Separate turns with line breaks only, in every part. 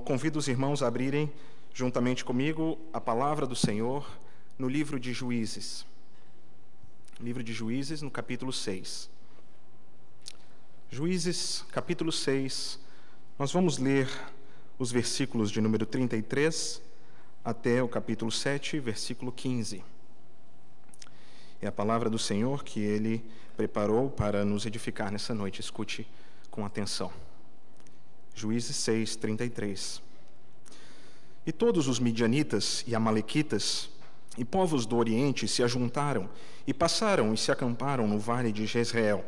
Convido os irmãos a abrirem, juntamente comigo, a palavra do Senhor no livro de Juízes. Livro de Juízes, no capítulo 6. Juízes, capítulo 6, nós vamos ler os versículos de número 33 até o capítulo 7, versículo 15. É a palavra do Senhor que ele preparou para nos edificar nessa noite. Escute com atenção. Juízes 6, 33. E todos os midianitas e amalequitas e povos do Oriente se ajuntaram e passaram e se acamparam no vale de Jezreel.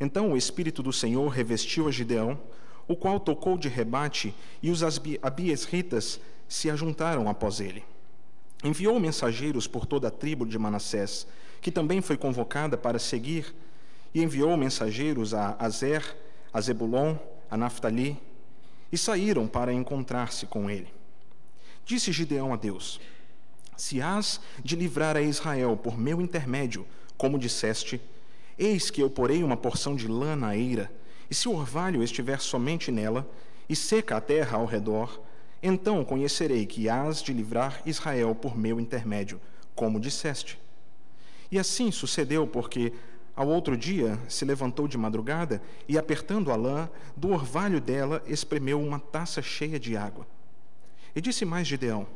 Então o Espírito do Senhor revestiu a Gideão, o qual tocou de rebate, e os abiesritas se ajuntaram após ele. Enviou mensageiros por toda a tribo de Manassés, que também foi convocada para seguir, e enviou mensageiros a Azer, a Zebulon, a Naphtali, e saíram para encontrar-se com ele. Disse Gideão a Deus: Se hás de livrar a Israel por meu intermédio, como disseste, eis que eu porei uma porção de lã na eira, e se o orvalho estiver somente nela, e seca a terra ao redor, então conhecerei que hás de livrar Israel por meu intermédio, como disseste. E assim sucedeu, porque ao outro dia se levantou de madrugada e, apertando a lã, do orvalho dela espremeu uma taça cheia de água. E disse mais Gideão: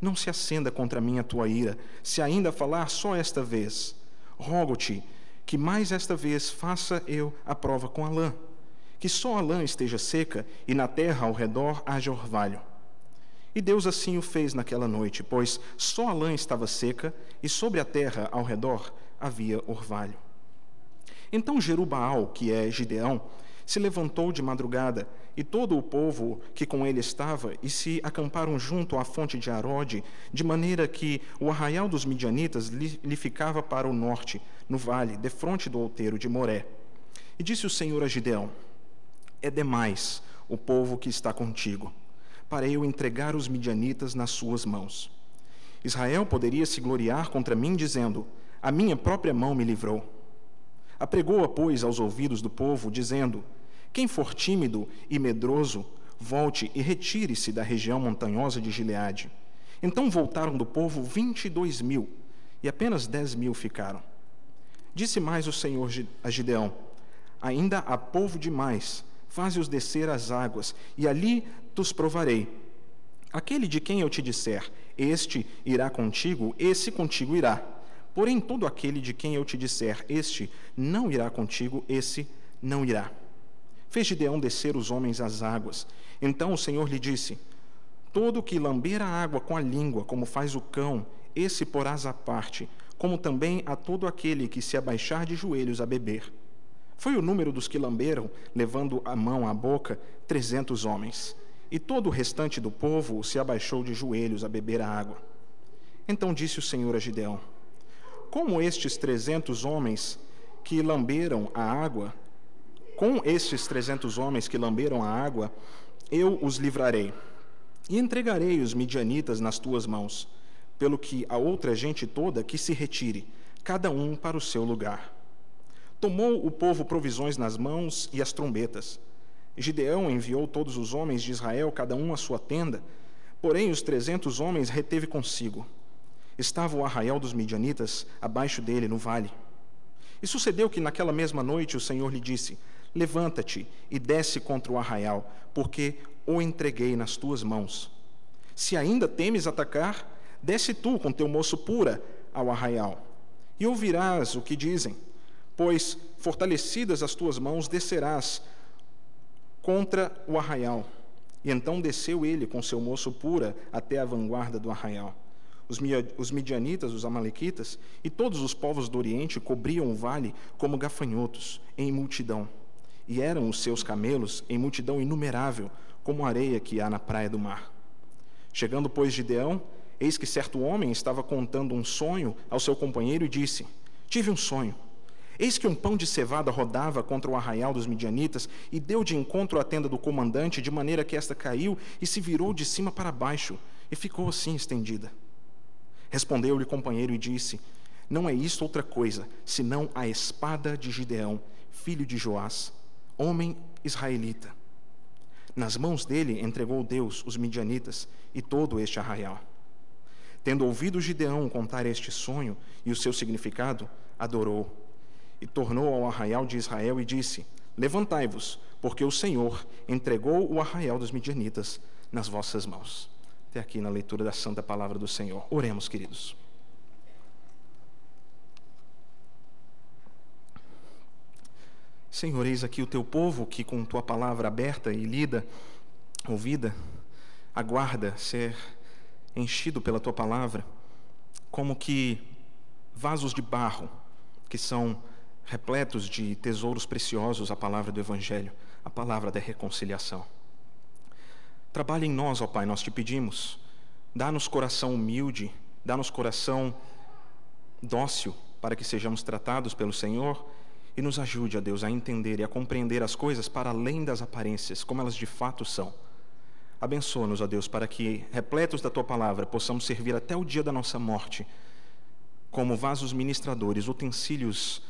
Não se acenda contra mim a tua ira, se ainda falar só esta vez. Rogo-te que mais esta vez faça eu a prova com a lã, que só a lã esteja seca e na terra ao redor haja orvalho. E Deus assim o fez naquela noite, pois só a lã estava seca e sobre a terra ao redor havia orvalho. Então Jerubaal, que é Gideão, se levantou de madrugada, e todo o povo que com ele estava, e se acamparam junto à fonte de Arode, de maneira que o arraial dos midianitas lhe ficava para o norte, no vale, defronte do outeiro de Moré. E disse o Senhor a Gideão: É demais o povo que está contigo, para eu entregar os midianitas nas suas mãos. Israel poderia se gloriar contra mim, dizendo: A minha própria mão me livrou. Apregou-a, pois, aos ouvidos do povo, dizendo: Quem for tímido e medroso, volte e retire-se da região montanhosa de Gileade. Então voltaram do povo vinte e dois mil, e apenas dez mil ficaram. Disse mais o Senhor a Gideão: Ainda há povo demais, faze-os descer às águas, e ali tus provarei. Aquele de quem eu te disser, este irá contigo, esse contigo irá Porém, todo aquele de quem eu te disser, este não irá contigo, esse não irá. Fez Gideão descer os homens às águas. Então o Senhor lhe disse: Todo que lamber a água com a língua, como faz o cão, esse porás à parte, como também a todo aquele que se abaixar de joelhos a beber. Foi o número dos que lamberam, levando a mão à boca, trezentos homens. E todo o restante do povo se abaixou de joelhos a beber a água. Então disse o Senhor a Gideão: como estes trezentos homens que lamberam a água, com estes trezentos homens que lamberam a água, eu os livrarei e entregarei os midianitas nas tuas mãos, pelo que a outra gente toda que se retire, cada um para o seu lugar. Tomou o povo provisões nas mãos e as trombetas. Gideão enviou todos os homens de Israel, cada um à sua tenda, porém os trezentos homens reteve consigo estava o arraial dos midianitas abaixo dele no vale. E sucedeu que naquela mesma noite o Senhor lhe disse: Levanta-te e desce contra o arraial, porque o entreguei nas tuas mãos. Se ainda temes atacar, desce tu com teu moço pura ao arraial, e ouvirás o que dizem, pois, fortalecidas as tuas mãos, descerás contra o arraial. E então desceu ele com seu moço pura até a vanguarda do arraial os midianitas, os amalequitas e todos os povos do Oriente cobriam o vale como gafanhotos, em multidão. E eram os seus camelos em multidão inumerável, como a areia que há na praia do mar. Chegando, pois, Gideão, eis que certo homem estava contando um sonho ao seu companheiro e disse: Tive um sonho. Eis que um pão de cevada rodava contra o arraial dos midianitas e deu de encontro à tenda do comandante, de maneira que esta caiu e se virou de cima para baixo, e ficou assim estendida. Respondeu-lhe o companheiro e disse: Não é isto outra coisa, senão a espada de Gideão, filho de Joás, homem israelita. Nas mãos dele entregou Deus os midianitas e todo este arraial. Tendo ouvido Gideão contar este sonho e o seu significado, adorou e tornou ao arraial de Israel e disse: Levantai-vos, porque o Senhor entregou o arraial dos midianitas nas vossas mãos. Até aqui na leitura da santa palavra do Senhor. Oremos, queridos. Senhor, eis aqui o teu povo que, com tua palavra aberta e lida, ouvida, aguarda ser enchido pela tua palavra, como que vasos de barro que são repletos de tesouros preciosos, a palavra do Evangelho, a palavra da reconciliação. Trabalhe em nós, ó Pai, nós te pedimos. Dá-nos coração humilde, dá-nos coração dócil para que sejamos tratados pelo Senhor e nos ajude, ó Deus, a entender e a compreender as coisas para além das aparências, como elas de fato são. Abençoa-nos, ó Deus, para que, repletos da tua palavra, possamos servir até o dia da nossa morte como vasos ministradores, utensílios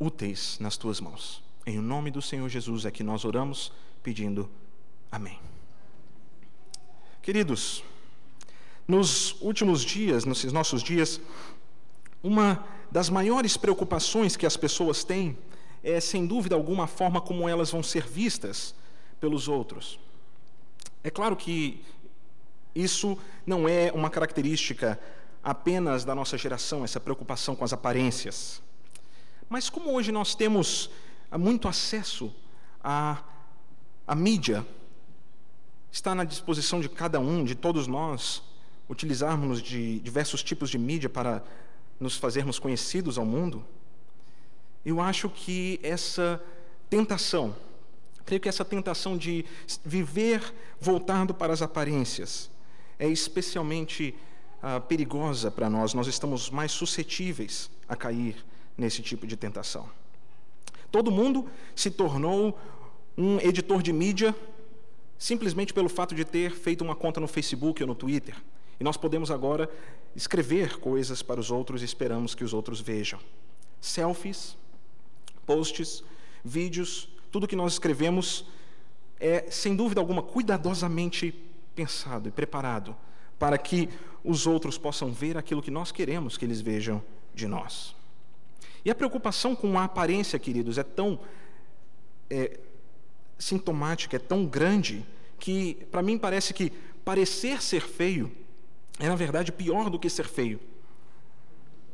úteis nas tuas mãos. Em nome do Senhor Jesus é que nós oramos, pedindo amém. Queridos, nos últimos dias, nesses nossos dias, uma das maiores preocupações que as pessoas têm é, sem dúvida alguma, a forma como elas vão ser vistas pelos outros. É claro que isso não é uma característica apenas da nossa geração, essa preocupação com as aparências. Mas como hoje nós temos muito acesso à, à mídia, está na disposição de cada um, de todos nós, utilizarmos de diversos tipos de mídia para nos fazermos conhecidos ao mundo, eu acho que essa tentação, creio que essa tentação de viver voltado para as aparências é especialmente ah, perigosa para nós, nós estamos mais suscetíveis a cair nesse tipo de tentação. Todo mundo se tornou um editor de mídia simplesmente pelo fato de ter feito uma conta no Facebook ou no Twitter. E nós podemos agora escrever coisas para os outros e esperamos que os outros vejam. Selfies, posts, vídeos, tudo que nós escrevemos é, sem dúvida alguma, cuidadosamente pensado e preparado para que os outros possam ver aquilo que nós queremos que eles vejam de nós. E a preocupação com a aparência, queridos, é tão é, sintomática, é tão grande, que para mim parece que parecer ser feio é, na verdade, pior do que ser feio.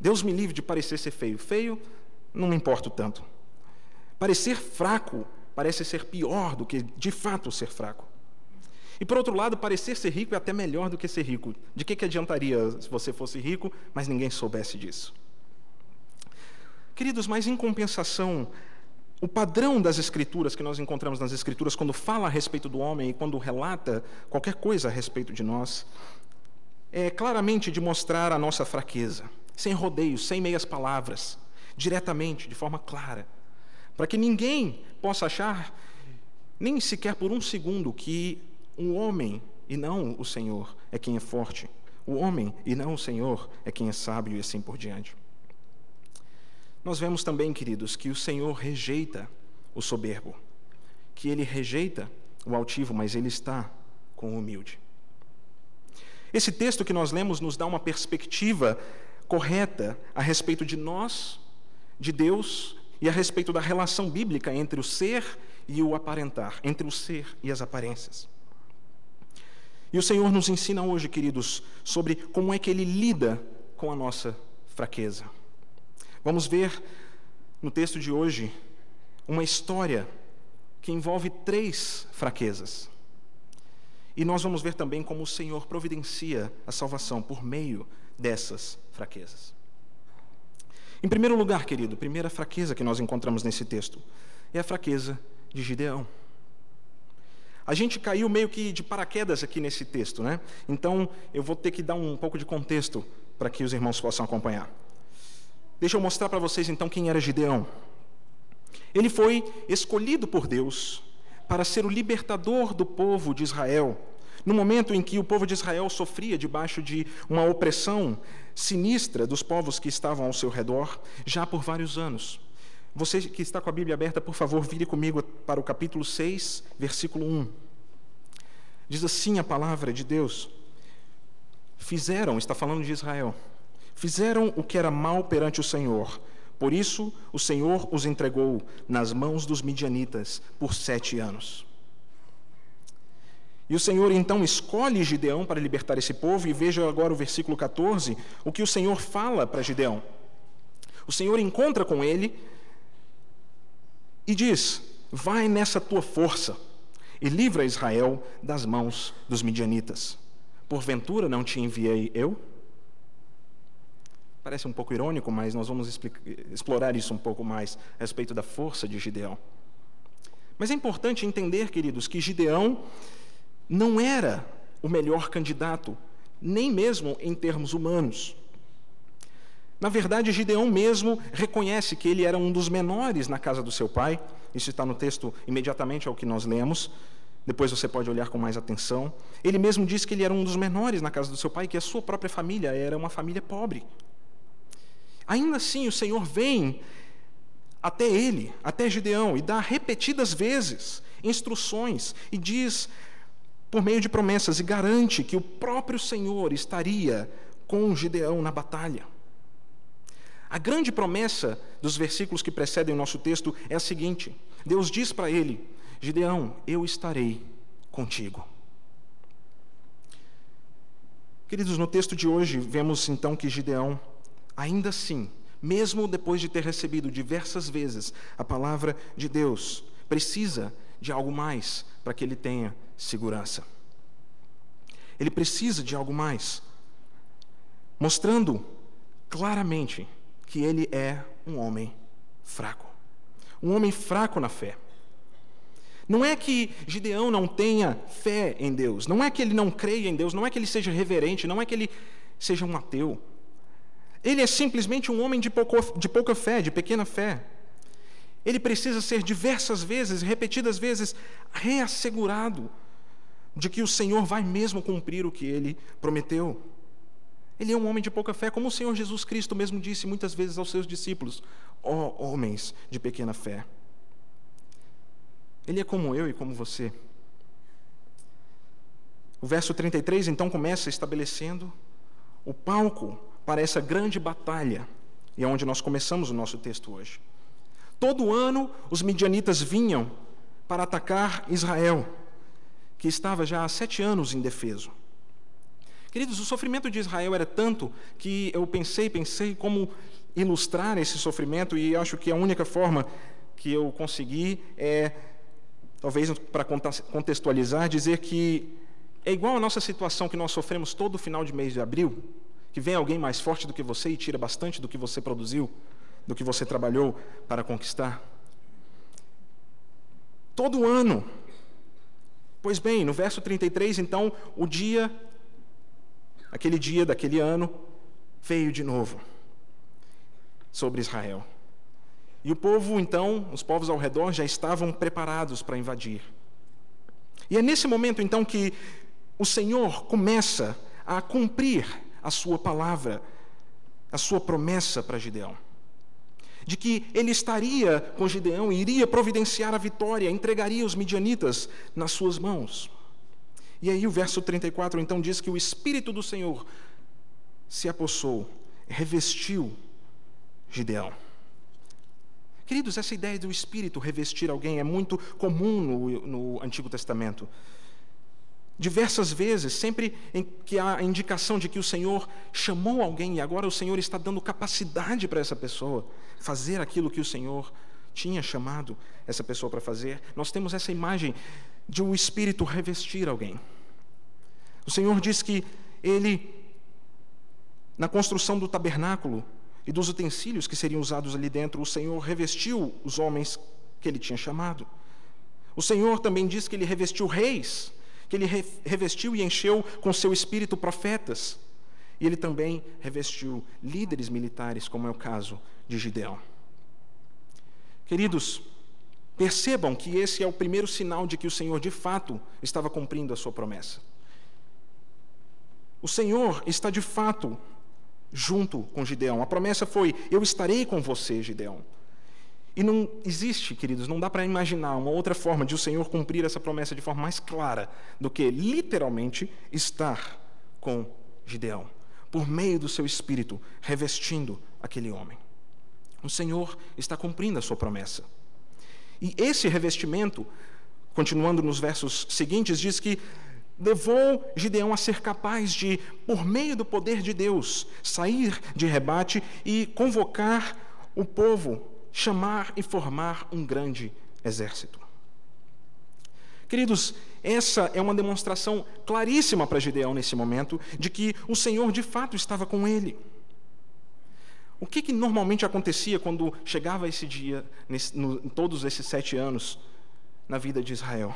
Deus me livre de parecer ser feio. Feio, não me importo tanto. Parecer fraco parece ser pior do que, de fato, ser fraco. E por outro lado, parecer ser rico é até melhor do que ser rico. De que, que adiantaria se você fosse rico, mas ninguém soubesse disso? Queridos, mas em compensação, o padrão das Escrituras que nós encontramos nas Escrituras, quando fala a respeito do homem e quando relata qualquer coisa a respeito de nós, é claramente de mostrar a nossa fraqueza, sem rodeios, sem meias palavras, diretamente, de forma clara, para que ninguém possa achar, nem sequer por um segundo, que o homem e não o Senhor é quem é forte, o homem e não o Senhor é quem é sábio e assim por diante. Nós vemos também, queridos, que o Senhor rejeita o soberbo, que ele rejeita o altivo, mas ele está com o humilde. Esse texto que nós lemos nos dá uma perspectiva correta a respeito de nós, de Deus e a respeito da relação bíblica entre o ser e o aparentar, entre o ser e as aparências. E o Senhor nos ensina hoje, queridos, sobre como é que Ele lida com a nossa fraqueza. Vamos ver no texto de hoje uma história que envolve três fraquezas. E nós vamos ver também como o Senhor providencia a salvação por meio dessas fraquezas. Em primeiro lugar, querido, primeira fraqueza que nós encontramos nesse texto é a fraqueza de Gideão. A gente caiu meio que de paraquedas aqui nesse texto, né? Então eu vou ter que dar um pouco de contexto para que os irmãos possam acompanhar. Deixa eu mostrar para vocês então quem era Gideão. Ele foi escolhido por Deus para ser o libertador do povo de Israel. No momento em que o povo de Israel sofria debaixo de uma opressão sinistra dos povos que estavam ao seu redor, já por vários anos. Você que está com a Bíblia aberta, por favor, vire comigo para o capítulo 6, versículo 1. Diz assim a palavra de Deus: Fizeram, está falando de Israel, fizeram o que era mal perante o Senhor. Por isso, o Senhor os entregou nas mãos dos midianitas por sete anos. E o Senhor então escolhe Gideão para libertar esse povo, e veja agora o versículo 14, o que o Senhor fala para Gideão. O Senhor encontra com ele e diz: Vai nessa tua força e livra Israel das mãos dos midianitas. Porventura não te enviei eu? Parece um pouco irônico, mas nós vamos explorar isso um pouco mais a respeito da força de Gideão. Mas é importante entender, queridos, que Gideão não era o melhor candidato, nem mesmo em termos humanos. Na verdade, Gideão mesmo reconhece que ele era um dos menores na casa do seu pai. Isso está no texto imediatamente ao que nós lemos. Depois você pode olhar com mais atenção. Ele mesmo diz que ele era um dos menores na casa do seu pai, que a sua própria família era uma família pobre. Ainda assim, o Senhor vem até ele, até Gideão, e dá repetidas vezes instruções e diz, por meio de promessas, e garante que o próprio Senhor estaria com Gideão na batalha. A grande promessa dos versículos que precedem o nosso texto é a seguinte: Deus diz para ele: Gideão, eu estarei contigo. Queridos, no texto de hoje, vemos então que Gideão, ainda assim, mesmo depois de ter recebido diversas vezes a palavra de Deus, precisa de algo mais para que ele tenha segurança. Ele precisa de algo mais, mostrando claramente que ele é um homem fraco. Um homem fraco na fé. Não é que Gideão não tenha fé em Deus, não é que ele não creia em Deus, não é que ele seja reverente, não é que ele seja um ateu. Ele é simplesmente um homem de, pouco, de pouca fé, de pequena fé. Ele precisa ser diversas vezes, repetidas vezes, reassegurado de que o Senhor vai mesmo cumprir o que ele prometeu. Ele é um homem de pouca fé, como o Senhor Jesus Cristo mesmo disse muitas vezes aos seus discípulos: ó oh, homens de pequena fé. Ele é como eu e como você. O verso 33 então começa estabelecendo o palco para essa grande batalha, e é onde nós começamos o nosso texto hoje. Todo ano os midianitas vinham para atacar Israel, que estava já há sete anos indefeso. Queridos, o sofrimento de Israel era tanto que eu pensei, pensei como ilustrar esse sofrimento, e acho que a única forma que eu consegui é talvez para contextualizar, dizer que é igual a nossa situação que nós sofremos todo final de mês de abril, que vem alguém mais forte do que você e tira bastante do que você produziu, do que você trabalhou para conquistar. Todo ano. Pois bem, no verso 33, então, o dia, aquele dia daquele ano, veio de novo sobre Israel. E o povo, então, os povos ao redor já estavam preparados para invadir. E é nesse momento, então, que o Senhor começa a cumprir a sua palavra, a sua promessa para Gideão. De que ele estaria com Gideão e iria providenciar a vitória, entregaria os midianitas nas suas mãos. E aí o verso 34 então diz que o Espírito do Senhor se apossou, revestiu Gideão. Queridos, essa ideia do Espírito revestir alguém é muito comum no, no Antigo Testamento. Diversas vezes, sempre em que há a indicação de que o Senhor chamou alguém e agora o Senhor está dando capacidade para essa pessoa fazer aquilo que o Senhor tinha chamado essa pessoa para fazer, nós temos essa imagem de um Espírito revestir alguém. O Senhor diz que Ele, na construção do tabernáculo, e dos utensílios que seriam usados ali dentro, o Senhor revestiu os homens que ele tinha chamado. O Senhor também diz que ele revestiu reis, que ele revestiu e encheu com seu espírito profetas. E ele também revestiu líderes militares, como é o caso de Gideão. Queridos, percebam que esse é o primeiro sinal de que o Senhor de fato estava cumprindo a sua promessa. O Senhor está de fato junto com Gideão. A promessa foi: Eu estarei com você, Gideão. E não existe, queridos, não dá para imaginar uma outra forma de o Senhor cumprir essa promessa de forma mais clara do que literalmente estar com Gideão, por meio do seu espírito, revestindo aquele homem. O Senhor está cumprindo a sua promessa. E esse revestimento, continuando nos versos seguintes, diz que levou Gideão a ser capaz de, por meio do poder de Deus, sair de rebate e convocar o povo chamar e formar um grande exército. Queridos, essa é uma demonstração claríssima para Gideão nesse momento de que o Senhor de fato estava com ele. O que, que normalmente acontecia quando chegava esse dia, nesse, no, em todos esses sete anos, na vida de Israel?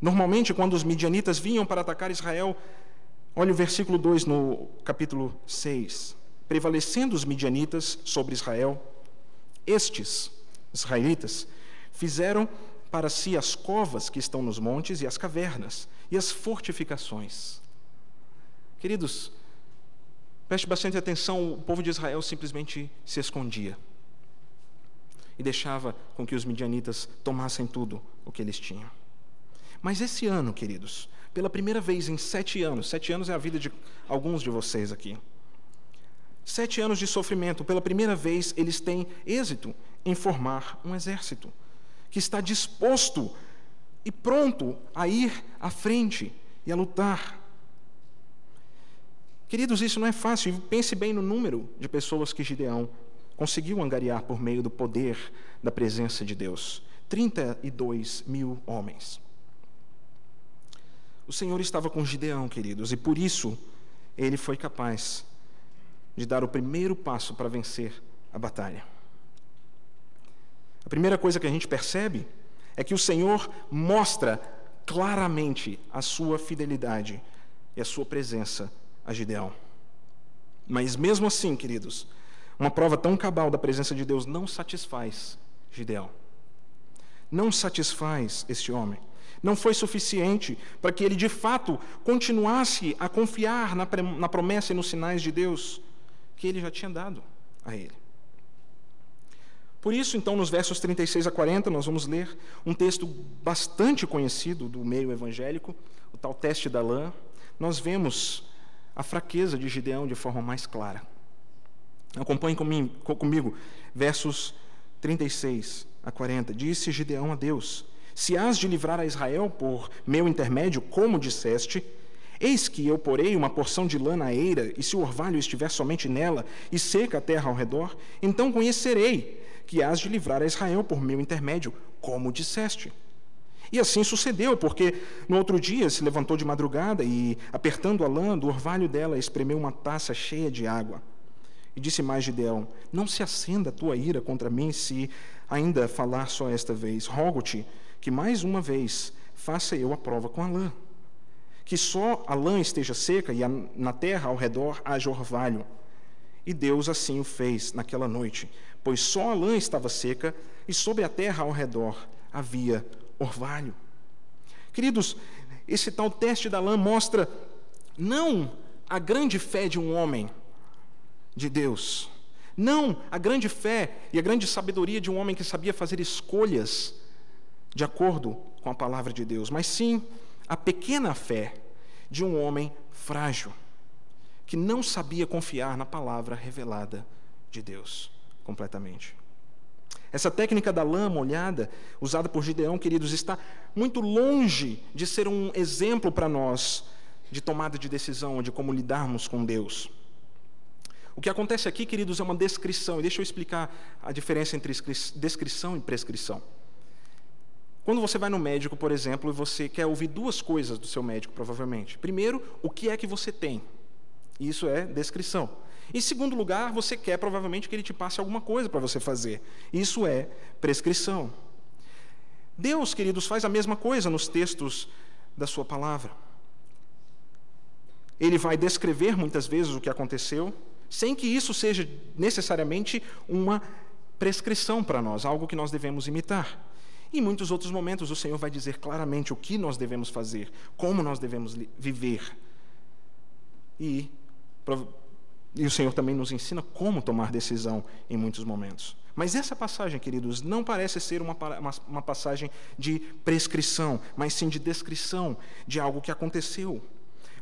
Normalmente, quando os midianitas vinham para atacar Israel, olha o versículo 2 no capítulo 6. Prevalecendo os midianitas sobre Israel, estes, israelitas, fizeram para si as covas que estão nos montes e as cavernas e as fortificações. Queridos, preste bastante atenção: o povo de Israel simplesmente se escondia e deixava com que os midianitas tomassem tudo o que eles tinham. Mas esse ano, queridos, pela primeira vez em sete anos, sete anos é a vida de alguns de vocês aqui. Sete anos de sofrimento, pela primeira vez, eles têm êxito em formar um exército que está disposto e pronto a ir à frente e a lutar. Queridos, isso não é fácil. Pense bem no número de pessoas que Gideão conseguiu angariar por meio do poder da presença de Deus: 32 mil homens. O Senhor estava com Gideão, queridos, e por isso ele foi capaz de dar o primeiro passo para vencer a batalha. A primeira coisa que a gente percebe é que o Senhor mostra claramente a sua fidelidade e a sua presença a Gideão. Mas mesmo assim, queridos, uma prova tão cabal da presença de Deus não satisfaz Gideão. Não satisfaz este homem. Não foi suficiente para que ele de fato continuasse a confiar na, na promessa e nos sinais de Deus que ele já tinha dado a ele. Por isso, então, nos versos 36 a 40, nós vamos ler um texto bastante conhecido do meio evangélico, o tal teste da lã. Nós vemos a fraqueza de Gideão de forma mais clara. Acompanhe comigo, versos 36 a 40. Disse Gideão a Deus: Se has de livrar a Israel por meu intermédio, como disseste, Eis que eu porei uma porção de lã na eira, e se o orvalho estiver somente nela, e seca a terra ao redor, então conhecerei que has de livrar a Israel por meu intermédio, como disseste. E assim sucedeu, porque no outro dia se levantou de madrugada e, apertando a lã do orvalho dela, espremeu uma taça cheia de água. E disse mais Gideão: Não se acenda a tua ira contra mim se ainda falar só esta vez. Rogo-te que mais uma vez faça eu a prova com a lã que só a lã esteja seca e na terra ao redor haja orvalho. E Deus assim o fez naquela noite, pois só a lã estava seca e sobre a terra ao redor havia orvalho. Queridos, esse tal teste da lã mostra não a grande fé de um homem de Deus, não a grande fé e a grande sabedoria de um homem que sabia fazer escolhas de acordo com a palavra de Deus, mas sim a pequena fé de um homem frágil, que não sabia confiar na palavra revelada de Deus completamente. Essa técnica da lã molhada, usada por Gideão, queridos, está muito longe de ser um exemplo para nós de tomada de decisão, de como lidarmos com Deus. O que acontece aqui, queridos, é uma descrição, e deixa eu explicar a diferença entre descrição e prescrição. Quando você vai no médico, por exemplo, e você quer ouvir duas coisas do seu médico, provavelmente. Primeiro, o que é que você tem? Isso é descrição. Em segundo lugar, você quer provavelmente que ele te passe alguma coisa para você fazer. Isso é prescrição. Deus, queridos, faz a mesma coisa nos textos da Sua palavra. Ele vai descrever muitas vezes o que aconteceu, sem que isso seja necessariamente uma prescrição para nós, algo que nós devemos imitar. Em muitos outros momentos, o Senhor vai dizer claramente o que nós devemos fazer, como nós devemos viver. E E o Senhor também nos ensina como tomar decisão em muitos momentos. Mas essa passagem, queridos, não parece ser uma, uma, uma, passagem de prescrição, mas sim de descrição de algo que aconteceu,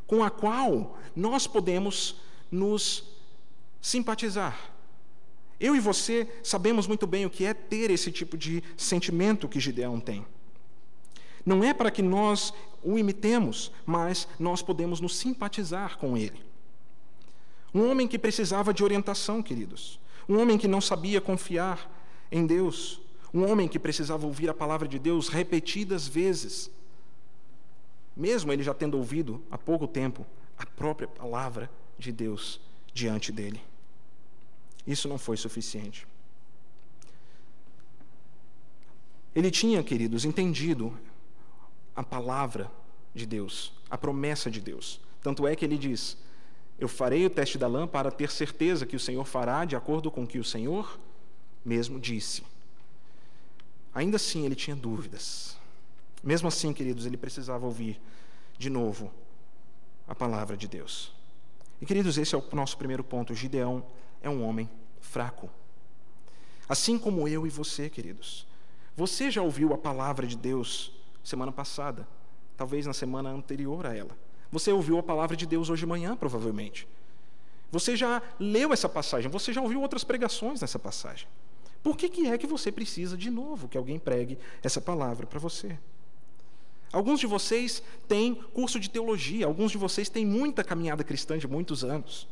com a qual nós podemos nos simpatizar. Eu e você sabemos muito bem o que é ter esse tipo de sentimento que Gideão tem. Não é para que nós o imitemos, mas nós podemos nos simpatizar com ele. Um homem que precisava de orientação, queridos. Um homem que não sabia confiar em Deus. Um homem que precisava ouvir a palavra de Deus repetidas vezes. Mesmo ele já tendo ouvido há pouco tempo a própria palavra de Deus diante dele. Isso não foi suficiente. Ele tinha, queridos, entendido a palavra de Deus, a promessa de Deus. Tanto é que ele diz: eu farei o teste da lã para ter certeza que o Senhor fará de acordo com o que o Senhor mesmo disse. Ainda assim, ele tinha dúvidas. Mesmo assim, queridos, ele precisava ouvir de novo a palavra de Deus. E, queridos, esse é o nosso primeiro ponto. Gideão é um homem fraco. Assim como eu e você, queridos. Você já ouviu a palavra de Deus semana passada, talvez na semana anterior a ela. Você ouviu a palavra de Deus hoje de manhã, provavelmente. Você já leu essa passagem, você já ouviu outras pregações nessa passagem. Por que, que é que você precisa de novo que alguém pregue essa palavra para você? Alguns de vocês têm curso de teologia, alguns de vocês têm muita caminhada cristã de muitos anos.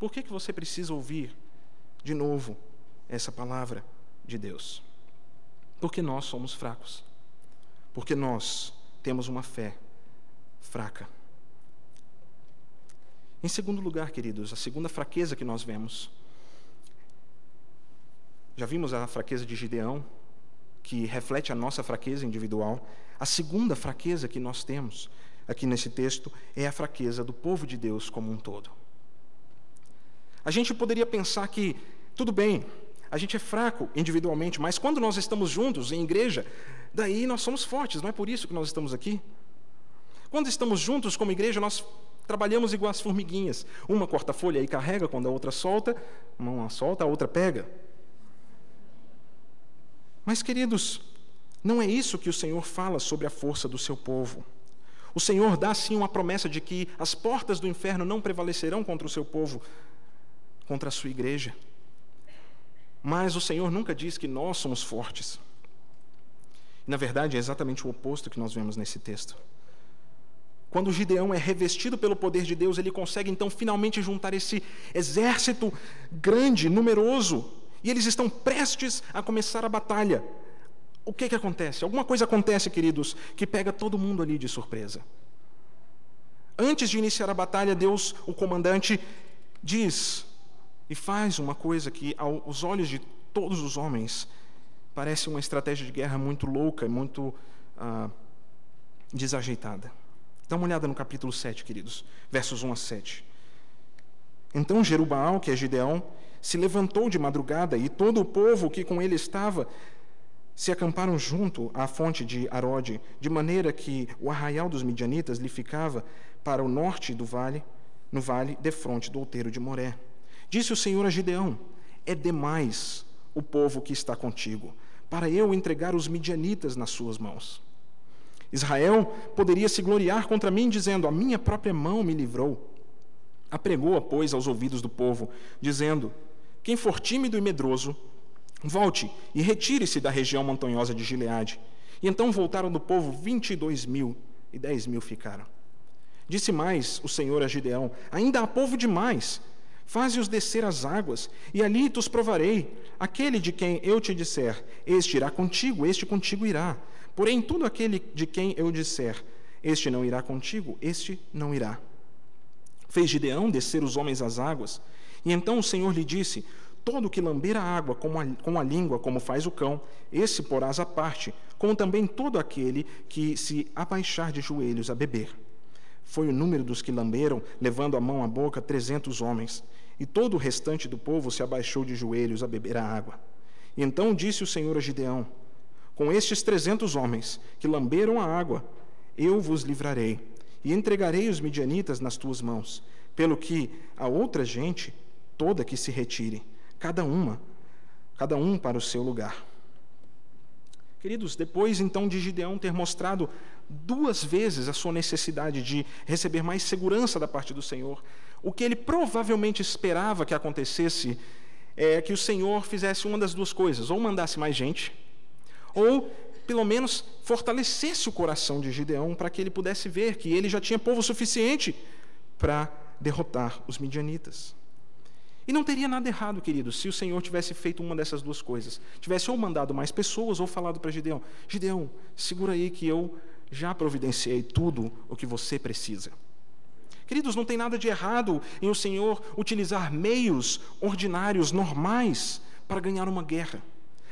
Por que, que você precisa ouvir de novo essa palavra de Deus? Porque nós somos fracos. Porque nós temos uma fé fraca. Em segundo lugar, queridos, a segunda fraqueza que nós vemos. Já vimos a fraqueza de Gideão, que reflete a nossa fraqueza individual. A segunda fraqueza que nós temos aqui nesse texto é a fraqueza do povo de Deus como um todo. A gente poderia pensar que, tudo bem, a gente é fraco individualmente, mas quando nós estamos juntos em igreja, daí nós somos fortes, não é por isso que nós estamos aqui? Quando estamos juntos como igreja, nós Trabalhamos igual as formiguinhas. Uma corta a folha e carrega, quando a outra solta, uma solta, a outra pega. Mas, queridos, não é isso que o Senhor fala sobre a força do seu povo. O Senhor dá sim uma promessa de que as portas do inferno não prevalecerão contra o seu povo, contra a sua igreja. Mas o Senhor nunca diz que nós somos fortes. Na verdade, é exatamente o oposto que nós vemos nesse texto. Quando Gideão é revestido pelo poder de Deus, ele consegue então finalmente juntar esse exército grande, numeroso, e eles estão prestes a começar a batalha. O que, que acontece? Alguma coisa acontece, queridos, que pega todo mundo ali de surpresa. Antes de iniciar a batalha, Deus, o comandante, diz e faz uma coisa que, aos olhos de todos os homens, parece uma estratégia de guerra muito louca, muito ah, desajeitada. Dá uma olhada no capítulo 7, queridos, versos 1 a 7. Então Jerubaal, que é Gideão, se levantou de madrugada e todo o povo que com ele estava se acamparam junto à fonte de Arode, de maneira que o arraial dos midianitas lhe ficava para o norte do vale, no vale defronte do outeiro de Moré. Disse o Senhor a Gideão: É demais o povo que está contigo, para eu entregar os midianitas nas suas mãos. Israel poderia se gloriar contra mim, dizendo: A minha própria mão me livrou. Apregou-a, pois, aos ouvidos do povo, dizendo: Quem for tímido e medroso, volte e retire-se da região montanhosa de Gileade. E então voltaram do povo vinte e dois mil, e dez mil ficaram. Disse mais o Senhor a Gideão: Ainda há povo demais. Faze-os descer as águas, e ali os provarei. Aquele de quem eu te disser, este irá contigo, este contigo irá. Porém, todo aquele de quem eu disser, este não irá contigo, este não irá. Fez Gideão descer os homens às águas, e então o Senhor lhe disse: Todo que lamber a água com a, com a língua, como faz o cão, esse porás à parte, como também todo aquele que se abaixar de joelhos a beber. Foi o número dos que lamberam, levando a mão à boca, trezentos homens. E todo o restante do povo se abaixou de joelhos a beber a água. E então disse o Senhor a Gideão: com estes trezentos homens que lamberam a água, eu vos livrarei e entregarei os midianitas nas tuas mãos, pelo que a outra gente toda que se retire, cada uma, cada um para o seu lugar. Queridos, depois então de Gideão ter mostrado duas vezes a sua necessidade de receber mais segurança da parte do Senhor, o que ele provavelmente esperava que acontecesse é que o Senhor fizesse uma das duas coisas: ou mandasse mais gente, ou pelo menos fortalecesse o coração de Gideão para que ele pudesse ver que ele já tinha povo suficiente para derrotar os midianitas. E não teria nada errado, queridos, se o Senhor tivesse feito uma dessas duas coisas. Tivesse ou mandado mais pessoas ou falado para Gideão: Gideão, segura aí que eu já providenciei tudo o que você precisa. Queridos, não tem nada de errado em o Senhor utilizar meios ordinários, normais, para ganhar uma guerra.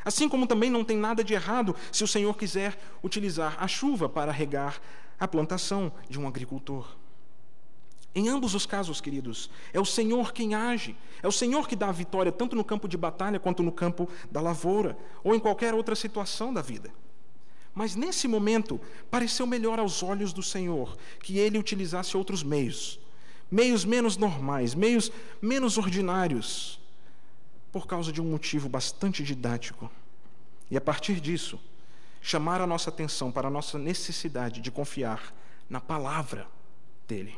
Assim como também não tem nada de errado se o Senhor quiser utilizar a chuva para regar a plantação de um agricultor. Em ambos os casos, queridos, é o Senhor quem age, é o Senhor que dá a vitória tanto no campo de batalha quanto no campo da lavoura, ou em qualquer outra situação da vida. Mas nesse momento, pareceu melhor aos olhos do Senhor que ele utilizasse outros meios, meios menos normais, meios menos ordinários, por causa de um motivo bastante didático. E a partir disso, chamar a nossa atenção para a nossa necessidade de confiar na palavra dele.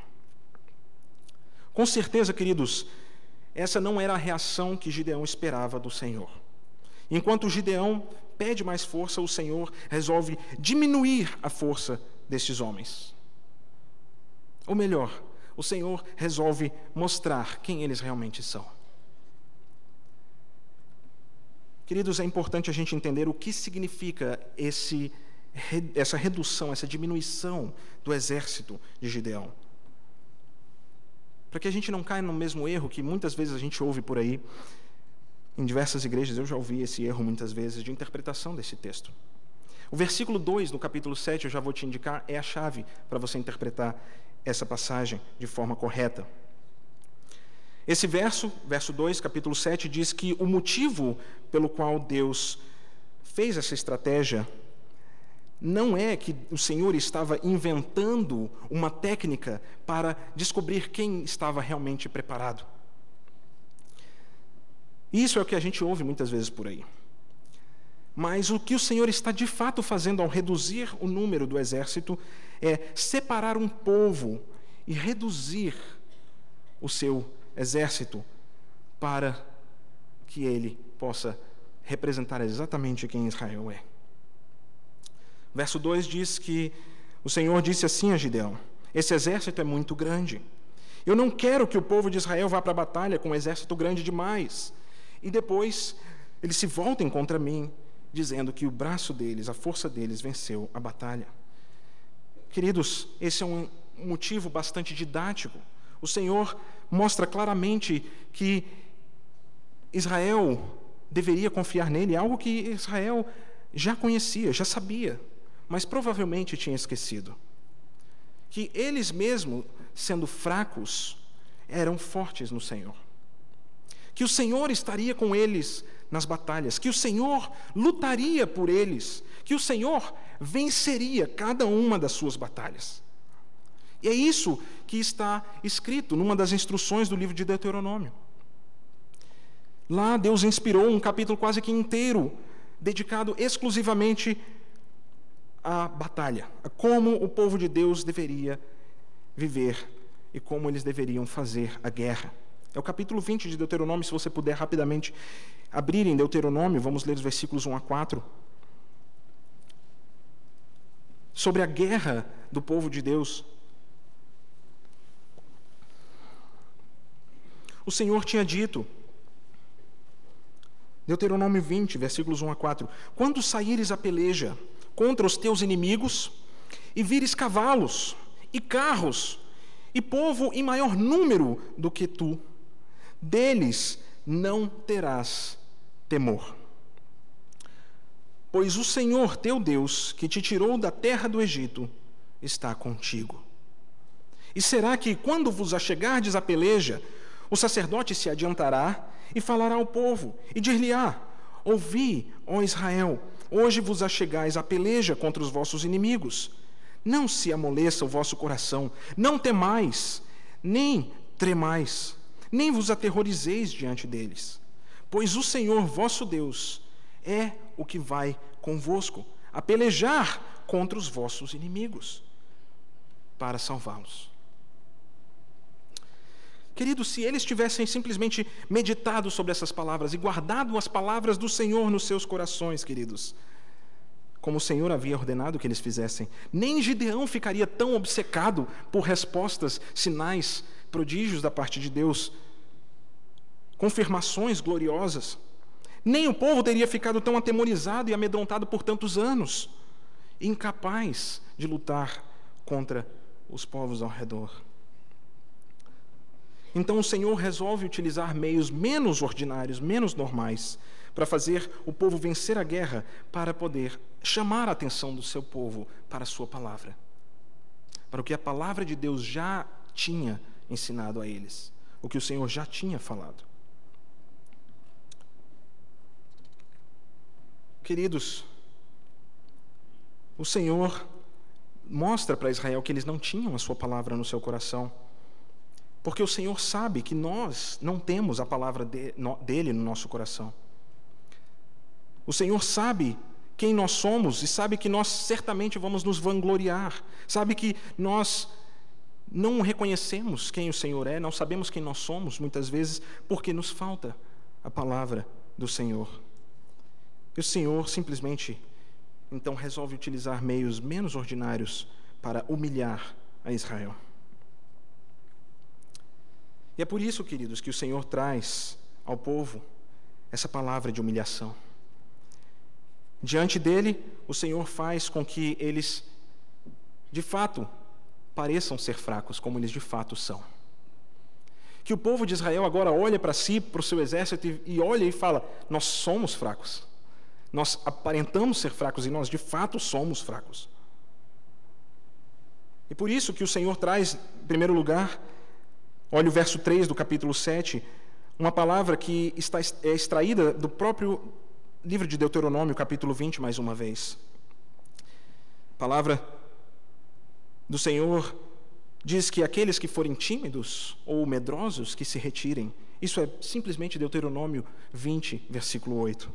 Com certeza, queridos, essa não era a reação que Gideão esperava do Senhor. Enquanto Gideão pede mais força, o Senhor resolve diminuir a força desses homens. Ou melhor, o Senhor resolve mostrar quem eles realmente são. Queridos, é importante a gente entender o que significa esse, essa redução, essa diminuição do exército de Gideão para que a gente não caia no mesmo erro que muitas vezes a gente ouve por aí. Em diversas igrejas eu já ouvi esse erro muitas vezes de interpretação desse texto. O versículo 2 do capítulo 7, eu já vou te indicar, é a chave para você interpretar essa passagem de forma correta. Esse verso, verso 2, capítulo 7, diz que o motivo pelo qual Deus fez essa estratégia não é que o Senhor estava inventando uma técnica para descobrir quem estava realmente preparado. Isso é o que a gente ouve muitas vezes por aí. Mas o que o Senhor está de fato fazendo ao reduzir o número do exército é separar um povo e reduzir o seu exército para que ele possa representar exatamente quem Israel é. Verso 2 diz que o Senhor disse assim a Gideão: Esse exército é muito grande. Eu não quero que o povo de Israel vá para a batalha com um exército grande demais. E depois eles se voltem contra mim, dizendo que o braço deles, a força deles, venceu a batalha. Queridos, esse é um motivo bastante didático. O Senhor mostra claramente que Israel deveria confiar nele, algo que Israel já conhecia, já sabia mas provavelmente tinha esquecido que eles mesmos, sendo fracos, eram fortes no Senhor. Que o Senhor estaria com eles nas batalhas, que o Senhor lutaria por eles, que o Senhor venceria cada uma das suas batalhas. E é isso que está escrito numa das instruções do livro de Deuteronômio. Lá Deus inspirou um capítulo quase que inteiro dedicado exclusivamente a batalha, a como o povo de Deus deveria viver e como eles deveriam fazer a guerra. É o capítulo 20 de Deuteronômio, se você puder rapidamente abrir em Deuteronômio, vamos ler os versículos 1 a 4. Sobre a guerra do povo de Deus. O Senhor tinha dito, Deuteronômio 20, versículos 1 a 4: Quando saíres a peleja, contra os teus inimigos, e vires cavalos, e carros, e povo em maior número do que tu, deles não terás temor. Pois o Senhor teu Deus, que te tirou da terra do Egito, está contigo. E será que, quando vos achegardes à peleja, o sacerdote se adiantará e falará ao povo, e dir-lhe-á: Ouvi, ó Israel, Hoje vos achegais à peleja contra os vossos inimigos. Não se amoleça o vosso coração, não temais, nem tremais. Nem vos aterrorizeis diante deles, pois o Senhor vosso Deus é o que vai convosco a pelejar contra os vossos inimigos para salvá-los. Queridos, se eles tivessem simplesmente meditado sobre essas palavras e guardado as palavras do Senhor nos seus corações, queridos, como o Senhor havia ordenado que eles fizessem, nem Gideão ficaria tão obcecado por respostas, sinais, prodígios da parte de Deus, confirmações gloriosas. Nem o povo teria ficado tão atemorizado e amedrontado por tantos anos, incapaz de lutar contra os povos ao redor. Então o Senhor resolve utilizar meios menos ordinários, menos normais, para fazer o povo vencer a guerra, para poder chamar a atenção do seu povo para a sua palavra, para o que a palavra de Deus já tinha ensinado a eles, o que o Senhor já tinha falado. Queridos, o Senhor mostra para Israel que eles não tinham a sua palavra no seu coração. Porque o Senhor sabe que nós não temos a palavra dele no nosso coração. O Senhor sabe quem nós somos e sabe que nós certamente vamos nos vangloriar. Sabe que nós não reconhecemos quem o Senhor é, não sabemos quem nós somos, muitas vezes, porque nos falta a palavra do Senhor. E o Senhor simplesmente, então, resolve utilizar meios menos ordinários para humilhar a Israel. E é por isso, queridos, que o Senhor traz ao povo essa palavra de humilhação. Diante dele, o Senhor faz com que eles, de fato, pareçam ser fracos, como eles de fato são. Que o povo de Israel agora olha para si, para o seu exército, e olha e fala: Nós somos fracos. Nós aparentamos ser fracos e nós de fato somos fracos. E por isso que o Senhor traz, em primeiro lugar, Olha o verso 3 do capítulo 7, uma palavra que está é extraída do próprio livro de Deuteronômio, capítulo 20, mais uma vez. Palavra do Senhor diz que aqueles que forem tímidos ou medrosos que se retirem. Isso é simplesmente Deuteronômio 20, versículo 8.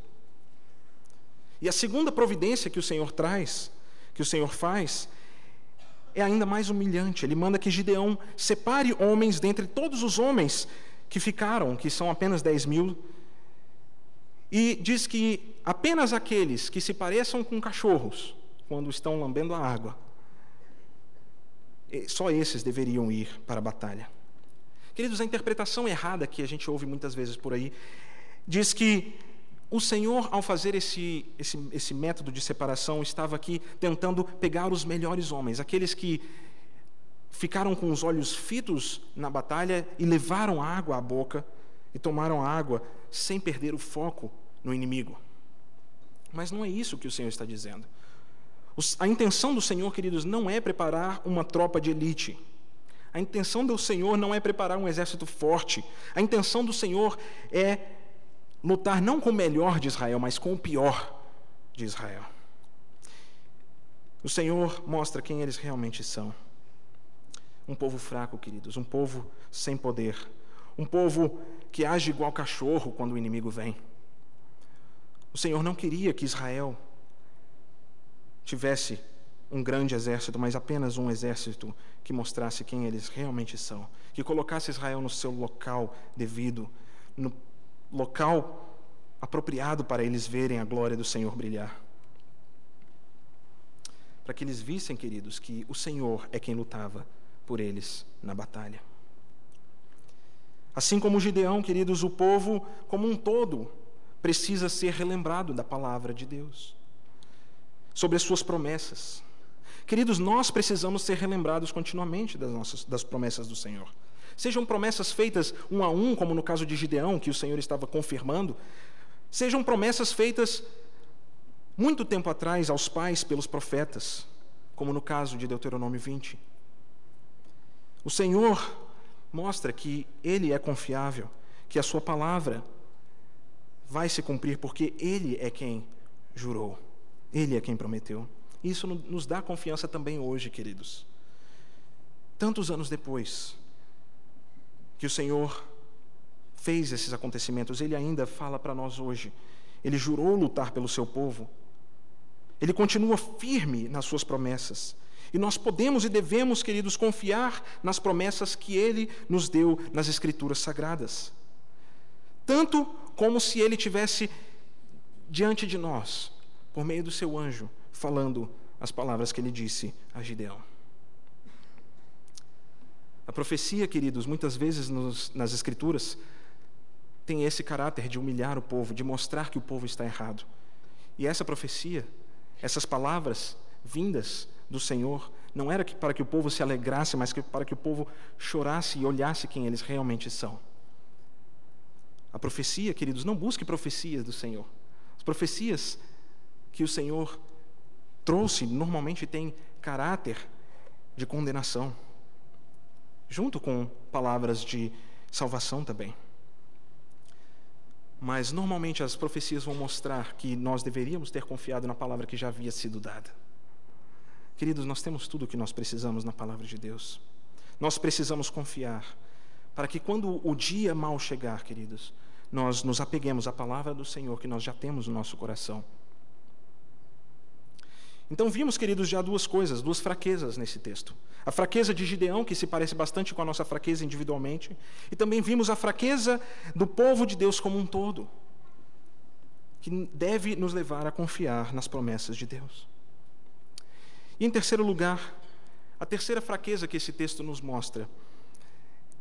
E a segunda providência que o Senhor traz, que o Senhor faz, é ainda mais humilhante. Ele manda que Gideão separe homens dentre todos os homens que ficaram, que são apenas 10 mil, e diz que apenas aqueles que se pareçam com cachorros, quando estão lambendo a água, só esses deveriam ir para a batalha. Queridos, a interpretação errada que a gente ouve muitas vezes por aí diz que o Senhor, ao fazer esse, esse, esse método de separação, estava aqui tentando pegar os melhores homens, aqueles que ficaram com os olhos fitos na batalha e levaram água à boca e tomaram água sem perder o foco no inimigo. Mas não é isso que o Senhor está dizendo. A intenção do Senhor, queridos, não é preparar uma tropa de elite. A intenção do Senhor não é preparar um exército forte. A intenção do Senhor é lutar não com o melhor de Israel, mas com o pior de Israel. O Senhor mostra quem eles realmente são. Um povo fraco, queridos, um povo sem poder, um povo que age igual cachorro quando o inimigo vem. O Senhor não queria que Israel tivesse um grande exército, mas apenas um exército que mostrasse quem eles realmente são, que colocasse Israel no seu local devido, no local apropriado para eles verem a glória do Senhor brilhar. Para que eles vissem, queridos, que o Senhor é quem lutava por eles na batalha. Assim como Gideão, queridos, o povo como um todo precisa ser relembrado da palavra de Deus, sobre as suas promessas. Queridos, nós precisamos ser relembrados continuamente das, nossas, das promessas do Senhor. Sejam promessas feitas um a um, como no caso de Gideão, que o Senhor estava confirmando, sejam promessas feitas muito tempo atrás aos pais pelos profetas, como no caso de Deuteronômio 20. O Senhor mostra que Ele é confiável, que a Sua palavra vai se cumprir, porque Ele é quem jurou, Ele é quem prometeu. Isso nos dá confiança também hoje, queridos. Tantos anos depois, que o Senhor fez esses acontecimentos, ele ainda fala para nós hoje. Ele jurou lutar pelo seu povo. Ele continua firme nas suas promessas. E nós podemos e devemos, queridos, confiar nas promessas que ele nos deu nas Escrituras Sagradas. Tanto como se ele tivesse diante de nós, por meio do seu anjo, falando as palavras que ele disse a Gideão. A profecia, queridos, muitas vezes nos, nas Escrituras, tem esse caráter de humilhar o povo, de mostrar que o povo está errado. E essa profecia, essas palavras vindas do Senhor, não era para que o povo se alegrasse, mas para que o povo chorasse e olhasse quem eles realmente são. A profecia, queridos, não busque profecias do Senhor. As profecias que o Senhor trouxe normalmente têm caráter de condenação, junto com palavras de salvação também. Mas normalmente as profecias vão mostrar que nós deveríamos ter confiado na palavra que já havia sido dada. Queridos, nós temos tudo o que nós precisamos na palavra de Deus. Nós precisamos confiar para que quando o dia mal chegar, queridos, nós nos apeguemos à palavra do Senhor que nós já temos no nosso coração. Então vimos, queridos, já duas coisas, duas fraquezas nesse texto. A fraqueza de Gideão, que se parece bastante com a nossa fraqueza individualmente, e também vimos a fraqueza do povo de Deus como um todo, que deve nos levar a confiar nas promessas de Deus. E em terceiro lugar, a terceira fraqueza que esse texto nos mostra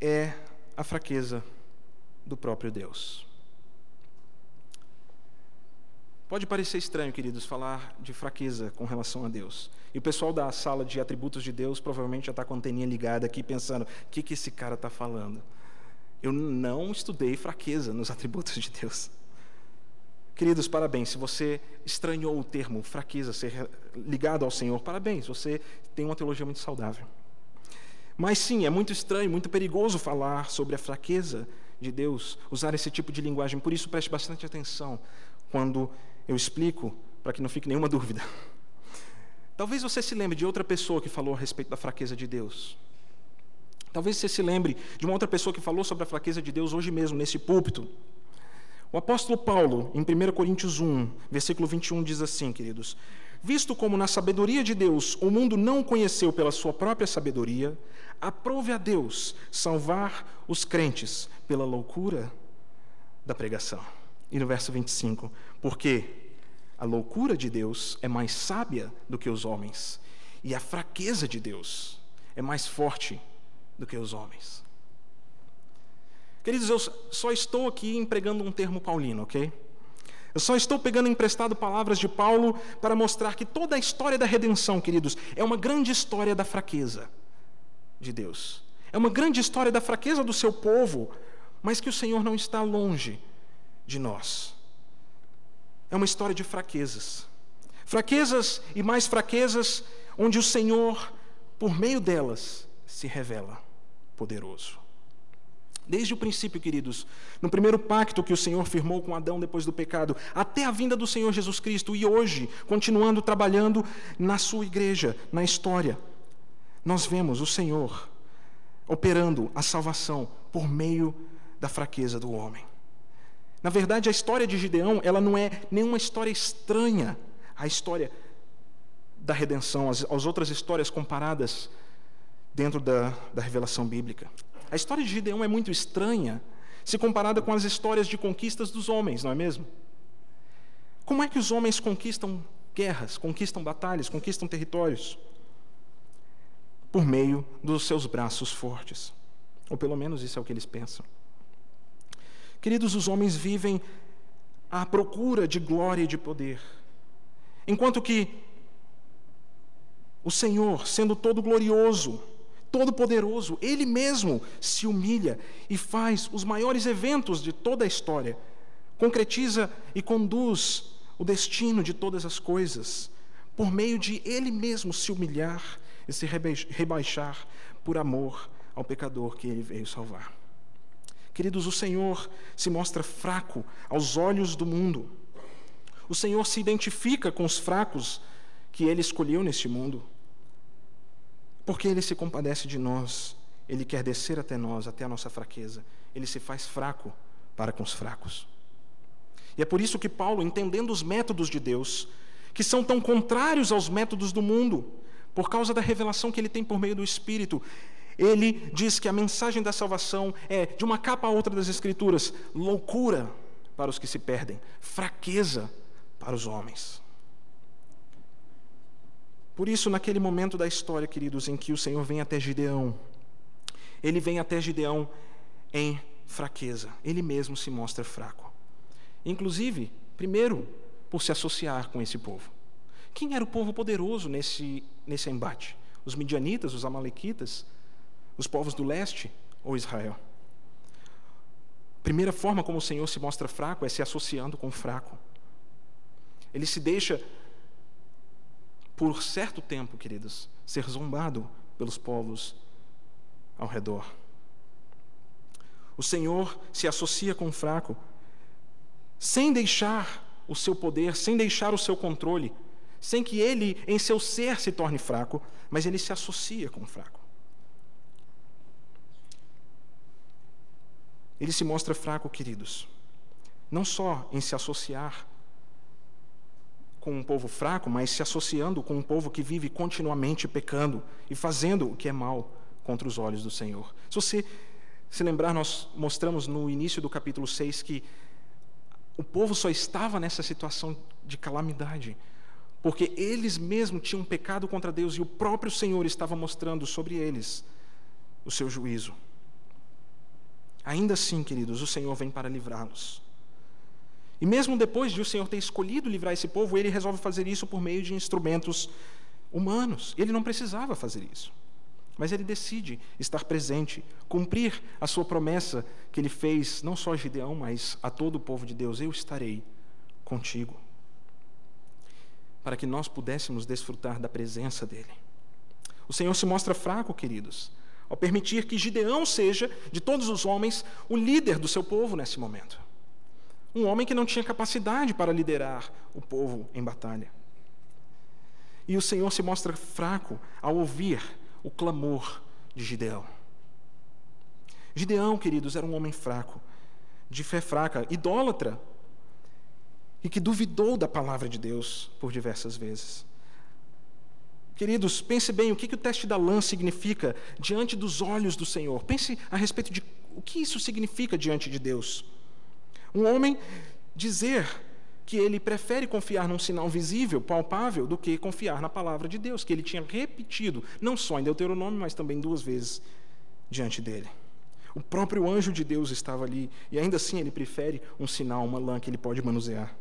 é a fraqueza do próprio Deus. Pode parecer estranho, queridos, falar de fraqueza com relação a Deus. E o pessoal da sala de atributos de Deus provavelmente já está com a anteninha ligada aqui, pensando: o que, que esse cara está falando? Eu não estudei fraqueza nos atributos de Deus. Queridos, parabéns. Se você estranhou o termo fraqueza ser ligado ao Senhor, parabéns. Você tem uma teologia muito saudável. Mas sim, é muito estranho, muito perigoso falar sobre a fraqueza de Deus, usar esse tipo de linguagem. Por isso, preste bastante atenção quando eu explico, para que não fique nenhuma dúvida. Talvez você se lembre de outra pessoa que falou a respeito da fraqueza de Deus. Talvez você se lembre de uma outra pessoa que falou sobre a fraqueza de Deus hoje mesmo, nesse púlpito. O apóstolo Paulo, em 1 Coríntios 1, versículo 21, diz assim, queridos: Visto como na sabedoria de Deus o mundo não conheceu pela sua própria sabedoria, aprove a Deus salvar os crentes pela loucura da pregação. E no verso 25, porque a loucura de Deus é mais sábia do que os homens, e a fraqueza de Deus é mais forte do que os homens. Queridos, eu só estou aqui empregando um termo paulino, ok? Eu só estou pegando emprestado palavras de Paulo para mostrar que toda a história da redenção, queridos, é uma grande história da fraqueza de Deus. É uma grande história da fraqueza do seu povo, mas que o Senhor não está longe de nós. É uma história de fraquezas. Fraquezas e mais fraquezas, onde o Senhor, por meio delas, se revela poderoso. Desde o princípio, queridos, no primeiro pacto que o Senhor firmou com Adão depois do pecado, até a vinda do Senhor Jesus Cristo e hoje, continuando trabalhando na sua igreja, na história nós vemos o Senhor operando a salvação por meio da fraqueza do homem. Na verdade, a história de Gideão, ela não é nenhuma história estranha à história da redenção, às, às outras histórias comparadas dentro da, da revelação bíblica. A história de Gideão é muito estranha se comparada com as histórias de conquistas dos homens, não é mesmo? Como é que os homens conquistam guerras, conquistam batalhas, conquistam territórios? por meio dos seus braços fortes. Ou pelo menos isso é o que eles pensam. Queridos, os homens vivem à procura de glória e de poder. Enquanto que o Senhor, sendo todo glorioso, todo poderoso, ele mesmo se humilha e faz os maiores eventos de toda a história, concretiza e conduz o destino de todas as coisas, por meio de ele mesmo se humilhar e se rebaixar por amor ao pecador que ele veio salvar. Queridos, o Senhor se mostra fraco aos olhos do mundo. O Senhor se identifica com os fracos que ele escolheu neste mundo. Porque ele se compadece de nós, ele quer descer até nós, até a nossa fraqueza. Ele se faz fraco para com os fracos. E é por isso que Paulo, entendendo os métodos de Deus, que são tão contrários aos métodos do mundo, por causa da revelação que ele tem por meio do Espírito, ele diz que a mensagem da salvação é, de uma capa a outra das Escrituras, loucura para os que se perdem, fraqueza para os homens. Por isso, naquele momento da história, queridos, em que o Senhor vem até Gideão, ele vem até Gideão em fraqueza, ele mesmo se mostra fraco. Inclusive, primeiro, por se associar com esse povo. Quem era o povo poderoso nesse, nesse embate? Os midianitas, os amalequitas, os povos do leste ou Israel? Primeira forma como o Senhor se mostra fraco é se associando com o fraco. Ele se deixa, por certo tempo, queridos, ser zombado pelos povos ao redor. O Senhor se associa com o fraco, sem deixar o seu poder, sem deixar o seu controle, sem que ele, em seu ser, se torne fraco, mas ele se associa com o fraco. Ele se mostra fraco, queridos, não só em se associar com um povo fraco, mas se associando com um povo que vive continuamente pecando e fazendo o que é mal contra os olhos do Senhor. Se você se lembrar, nós mostramos no início do capítulo 6 que o povo só estava nessa situação de calamidade porque eles mesmos tinham pecado contra Deus e o próprio Senhor estava mostrando sobre eles o seu juízo. Ainda assim, queridos, o Senhor vem para livrá-los. E mesmo depois de o Senhor ter escolhido livrar esse povo, ele resolve fazer isso por meio de instrumentos humanos. Ele não precisava fazer isso. Mas ele decide estar presente, cumprir a sua promessa que ele fez, não só a Gideão, mas a todo o povo de Deus: Eu estarei contigo. Para que nós pudéssemos desfrutar da presença dele. O Senhor se mostra fraco, queridos, ao permitir que Gideão seja, de todos os homens, o líder do seu povo nesse momento. Um homem que não tinha capacidade para liderar o povo em batalha. E o Senhor se mostra fraco ao ouvir o clamor de Gideão. Gideão, queridos, era um homem fraco, de fé fraca, idólatra, e que duvidou da palavra de Deus por diversas vezes. Queridos, pense bem o que, que o teste da lã significa diante dos olhos do Senhor. Pense a respeito de o que isso significa diante de Deus. Um homem dizer que ele prefere confiar num sinal visível, palpável, do que confiar na palavra de Deus, que ele tinha repetido, não só em Deuteronômio, mas também duas vezes diante dele. O próprio anjo de Deus estava ali, e ainda assim ele prefere um sinal, uma lã que ele pode manusear.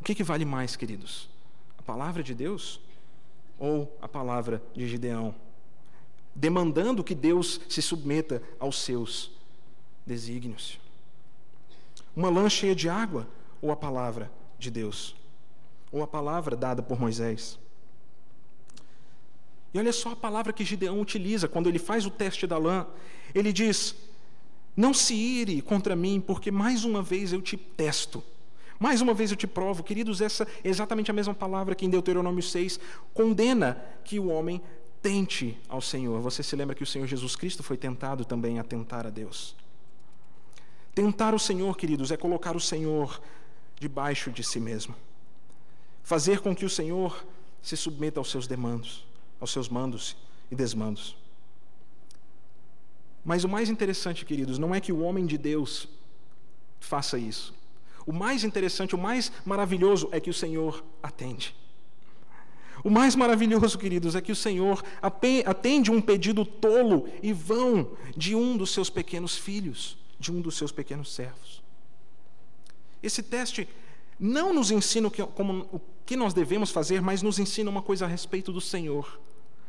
O que, que vale mais, queridos? Palavra de Deus ou a palavra de Gideão, demandando que Deus se submeta aos seus desígnios. Uma lã cheia de água ou a palavra de Deus, ou a palavra dada por Moisés. E olha só a palavra que Gideão utiliza quando ele faz o teste da lã. Ele diz: Não se ire contra mim, porque mais uma vez eu te testo mais uma vez eu te provo, queridos, essa é exatamente a mesma palavra que em Deuteronômio 6 condena que o homem tente ao Senhor. Você se lembra que o Senhor Jesus Cristo foi tentado também a tentar a Deus. Tentar o Senhor, queridos, é colocar o Senhor debaixo de si mesmo. Fazer com que o Senhor se submeta aos seus demandos, aos seus mandos e desmandos. Mas o mais interessante, queridos, não é que o homem de Deus faça isso. O mais interessante, o mais maravilhoso é que o Senhor atende. O mais maravilhoso, queridos, é que o Senhor atende um pedido tolo e vão de um dos seus pequenos filhos, de um dos seus pequenos servos. Esse teste não nos ensina o que, como, o que nós devemos fazer, mas nos ensina uma coisa a respeito do Senhor.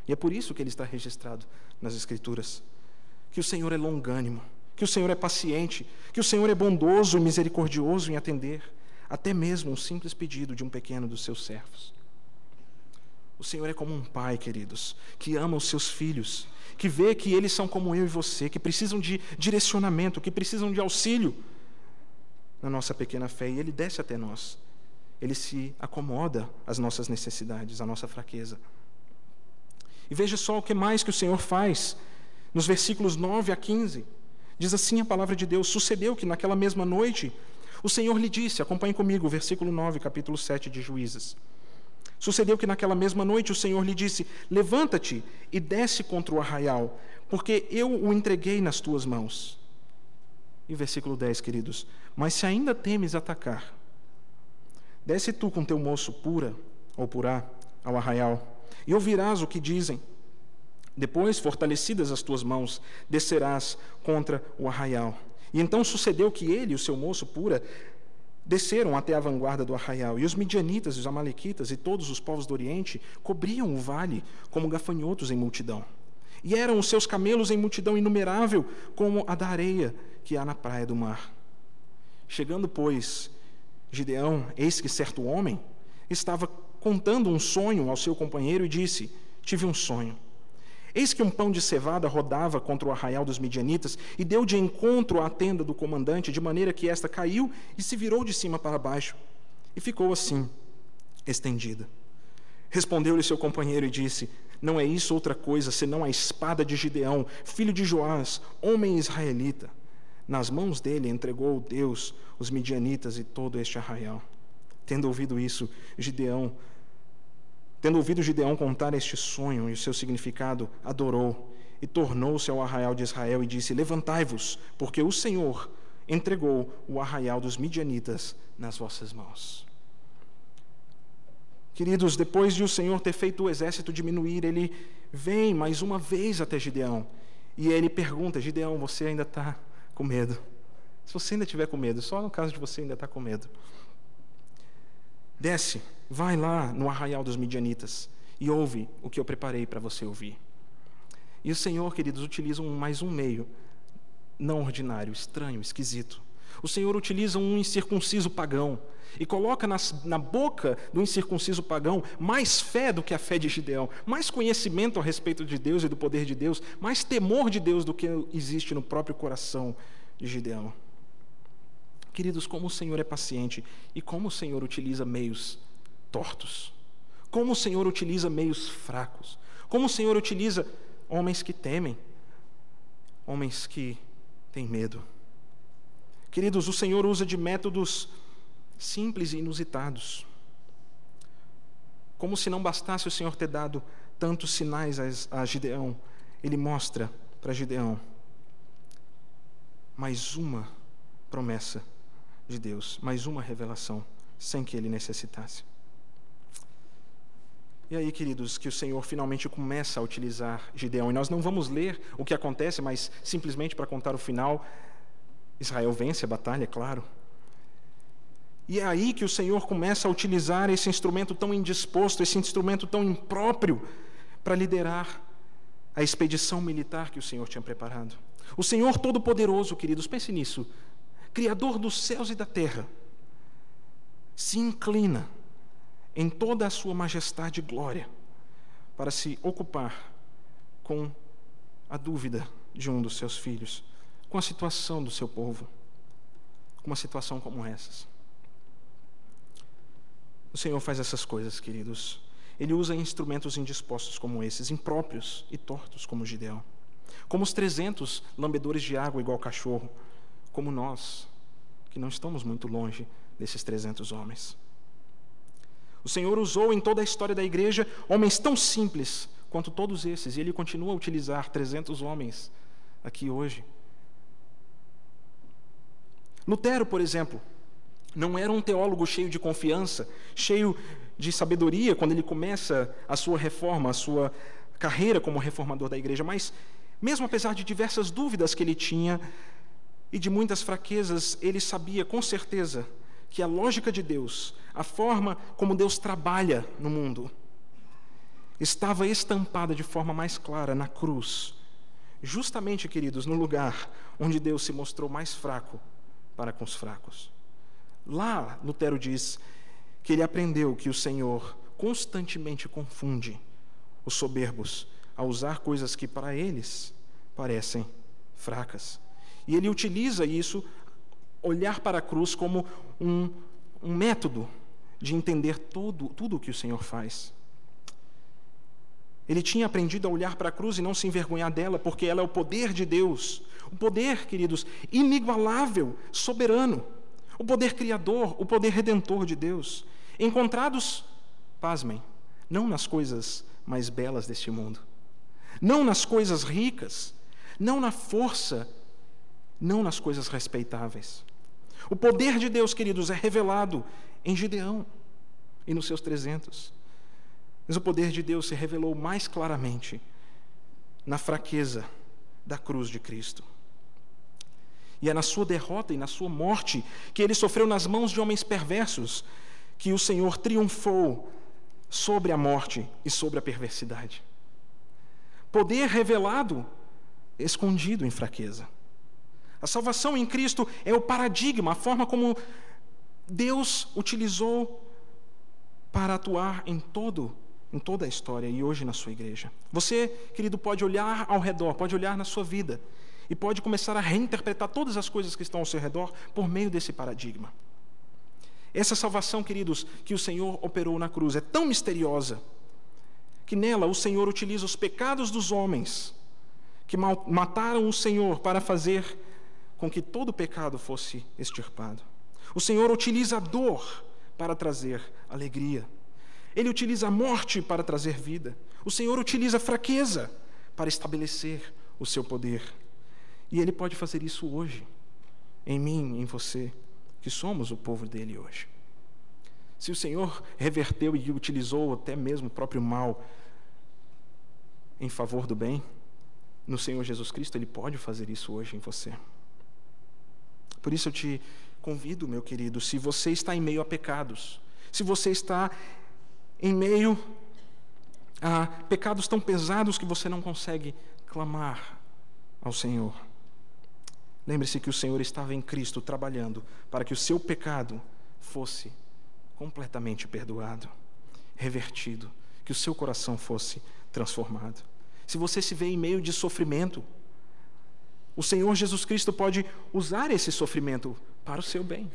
E é por isso que ele está registrado nas Escrituras: que o Senhor é longânimo que o Senhor é paciente, que o Senhor é bondoso e misericordioso em atender até mesmo um simples pedido de um pequeno dos seus servos. O Senhor é como um pai, queridos, que ama os seus filhos, que vê que eles são como eu e você, que precisam de direcionamento, que precisam de auxílio na nossa pequena fé, e Ele desce até nós. Ele se acomoda às nossas necessidades, à nossa fraqueza. E veja só o que mais que o Senhor faz nos versículos 9 a 15 Diz assim a palavra de Deus: Sucedeu que naquela mesma noite o Senhor lhe disse, acompanhe comigo, versículo 9, capítulo 7 de Juízes. Sucedeu que naquela mesma noite o Senhor lhe disse: Levanta-te e desce contra o arraial, porque eu o entreguei nas tuas mãos. E versículo 10, queridos: Mas se ainda temes atacar, desce tu com teu moço pura ou purá ao arraial, e ouvirás o que dizem. Depois, fortalecidas as tuas mãos, descerás contra o arraial. E então sucedeu que ele e o seu moço pura desceram até a vanguarda do arraial, e os midianitas, os amalequitas e todos os povos do Oriente cobriam o vale como gafanhotos em multidão. E eram os seus camelos em multidão inumerável, como a da areia que há na praia do mar. Chegando, pois, Gideão, eis que certo homem estava contando um sonho ao seu companheiro e disse: Tive um sonho. Eis que um pão de cevada rodava contra o arraial dos midianitas e deu de encontro à tenda do comandante, de maneira que esta caiu e se virou de cima para baixo, e ficou assim, estendida. Respondeu-lhe seu companheiro e disse: Não é isso outra coisa senão a espada de Gideão, filho de Joás, homem israelita. Nas mãos dele entregou Deus os midianitas e todo este arraial. Tendo ouvido isso, Gideão Tendo ouvido Gideão contar este sonho e o seu significado, adorou e tornou-se ao arraial de Israel e disse: Levantai-vos, porque o Senhor entregou o arraial dos midianitas nas vossas mãos. Queridos, depois de o Senhor ter feito o exército diminuir, ele vem mais uma vez até Gideão e ele pergunta: Gideão, você ainda está com medo? Se você ainda tiver com medo, só no caso de você ainda estar tá com medo, desce Vai lá no arraial dos midianitas e ouve o que eu preparei para você ouvir. E o Senhor, queridos, utiliza um, mais um meio não ordinário, estranho, esquisito. O Senhor utiliza um incircunciso pagão e coloca nas, na boca do incircunciso pagão mais fé do que a fé de Gideão, mais conhecimento a respeito de Deus e do poder de Deus, mais temor de Deus do que existe no próprio coração de Gideão. Queridos, como o Senhor é paciente e como o Senhor utiliza meios tortos. Como o Senhor utiliza meios fracos. Como o Senhor utiliza homens que temem, homens que têm medo. Queridos, o Senhor usa de métodos simples e inusitados. Como se não bastasse o Senhor ter dado tantos sinais a Gideão, ele mostra para Gideão mais uma promessa de Deus, mais uma revelação, sem que ele necessitasse. E aí, queridos, que o Senhor finalmente começa a utilizar Gideão. E nós não vamos ler o que acontece, mas simplesmente para contar o final. Israel vence a batalha, é claro. E é aí que o Senhor começa a utilizar esse instrumento tão indisposto, esse instrumento tão impróprio, para liderar a expedição militar que o Senhor tinha preparado. O Senhor Todo-Poderoso, queridos, pense nisso, Criador dos céus e da terra, se inclina em toda a sua majestade e glória, para se ocupar com a dúvida de um dos seus filhos, com a situação do seu povo, com uma situação como essas. O Senhor faz essas coisas, queridos. Ele usa instrumentos indispostos como esses, impróprios e tortos como Gideão. Como os trezentos lambedores de água igual cachorro, como nós, que não estamos muito longe desses trezentos homens. O Senhor usou em toda a história da igreja homens tão simples quanto todos esses, e Ele continua a utilizar 300 homens aqui hoje. Lutero, por exemplo, não era um teólogo cheio de confiança, cheio de sabedoria quando ele começa a sua reforma, a sua carreira como reformador da igreja, mas, mesmo apesar de diversas dúvidas que ele tinha e de muitas fraquezas, ele sabia com certeza que a lógica de Deus, a forma como Deus trabalha no mundo, estava estampada de forma mais clara na cruz, justamente, queridos, no lugar onde Deus se mostrou mais fraco para com os fracos. Lá, Lutero diz que ele aprendeu que o Senhor constantemente confunde os soberbos a usar coisas que para eles parecem fracas. E ele utiliza isso olhar para a cruz como um, um método de entender tudo, tudo o que o Senhor faz. Ele tinha aprendido a olhar para a cruz e não se envergonhar dela, porque ela é o poder de Deus, O poder, queridos, inigualável, soberano. O poder criador, o poder redentor de Deus. Encontrados, pasmem, não nas coisas mais belas deste mundo, não nas coisas ricas, não na força, não nas coisas respeitáveis. O poder de Deus, queridos, é revelado em Gideão e nos seus 300. Mas o poder de Deus se revelou mais claramente na fraqueza da cruz de Cristo. E é na sua derrota e na sua morte que ele sofreu nas mãos de homens perversos que o Senhor triunfou sobre a morte e sobre a perversidade. Poder revelado, escondido em fraqueza. A salvação em Cristo é o paradigma, a forma como Deus utilizou para atuar em todo em toda a história e hoje na sua igreja. Você, querido, pode olhar ao redor, pode olhar na sua vida e pode começar a reinterpretar todas as coisas que estão ao seu redor por meio desse paradigma. Essa salvação, queridos, que o Senhor operou na cruz é tão misteriosa que nela o Senhor utiliza os pecados dos homens que mataram o Senhor para fazer com que todo pecado fosse extirpado. O Senhor utiliza a dor para trazer alegria. Ele utiliza a morte para trazer vida. O Senhor utiliza a fraqueza para estabelecer o seu poder. E Ele pode fazer isso hoje, em mim, em você, que somos o povo dele hoje. Se o Senhor reverteu e utilizou até mesmo o próprio mal em favor do bem, no Senhor Jesus Cristo, Ele pode fazer isso hoje em você. Por isso eu te convido, meu querido, se você está em meio a pecados, se você está em meio a pecados tão pesados que você não consegue clamar ao Senhor. Lembre-se que o Senhor estava em Cristo trabalhando para que o seu pecado fosse completamente perdoado, revertido, que o seu coração fosse transformado. Se você se vê em meio de sofrimento, o Senhor Jesus Cristo pode usar esse sofrimento para o seu bem,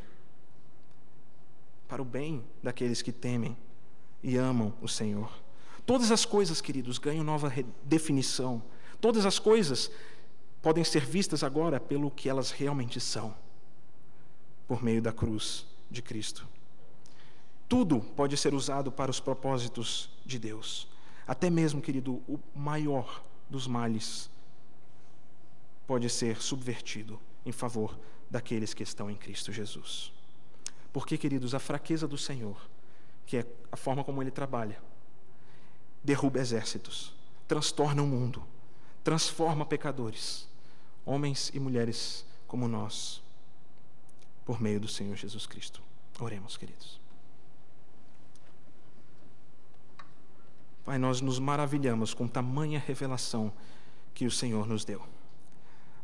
para o bem daqueles que temem e amam o Senhor. Todas as coisas, queridos, ganham nova definição. Todas as coisas podem ser vistas agora pelo que elas realmente são, por meio da cruz de Cristo. Tudo pode ser usado para os propósitos de Deus. Até mesmo, querido, o maior dos males pode ser subvertido em favor daqueles que estão em Cristo Jesus. Porque, queridos, a fraqueza do Senhor que é a forma como ele trabalha. Derruba exércitos, transtorna o mundo, transforma pecadores, homens e mulheres como nós, por meio do Senhor Jesus Cristo. Oremos, queridos. Pai, nós nos maravilhamos com tamanha revelação que o Senhor nos deu.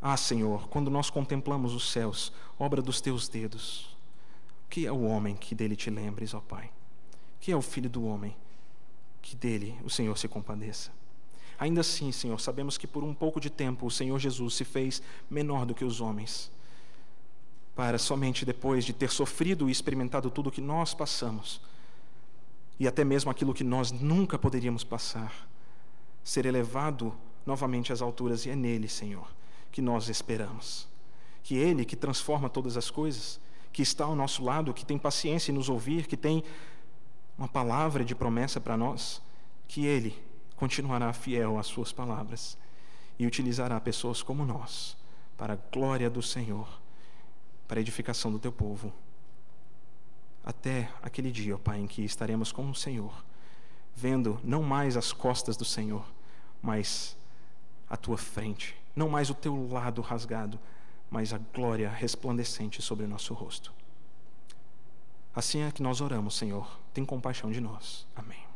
Ah, Senhor, quando nós contemplamos os céus, obra dos teus dedos, que é o homem que dele te lembres, ó Pai? que é o filho do homem, que dele o Senhor se compadeça. Ainda assim, Senhor, sabemos que por um pouco de tempo o Senhor Jesus se fez menor do que os homens, para somente depois de ter sofrido e experimentado tudo o que nós passamos, e até mesmo aquilo que nós nunca poderíamos passar, ser elevado novamente às alturas, e é nele, Senhor, que nós esperamos. Que Ele, que transforma todas as coisas, que está ao nosso lado, que tem paciência em nos ouvir, que tem uma palavra de promessa para nós, que Ele continuará fiel às Suas palavras e utilizará pessoas como nós para a glória do Senhor, para a edificação do Teu povo. Até aquele dia, ó Pai, em que estaremos com o Senhor, vendo não mais as costas do Senhor, mas a Tua frente, não mais o Teu lado rasgado, mas a glória resplandecente sobre o nosso rosto. Assim é que nós oramos, Senhor. Tem compaixão de nós. Amém.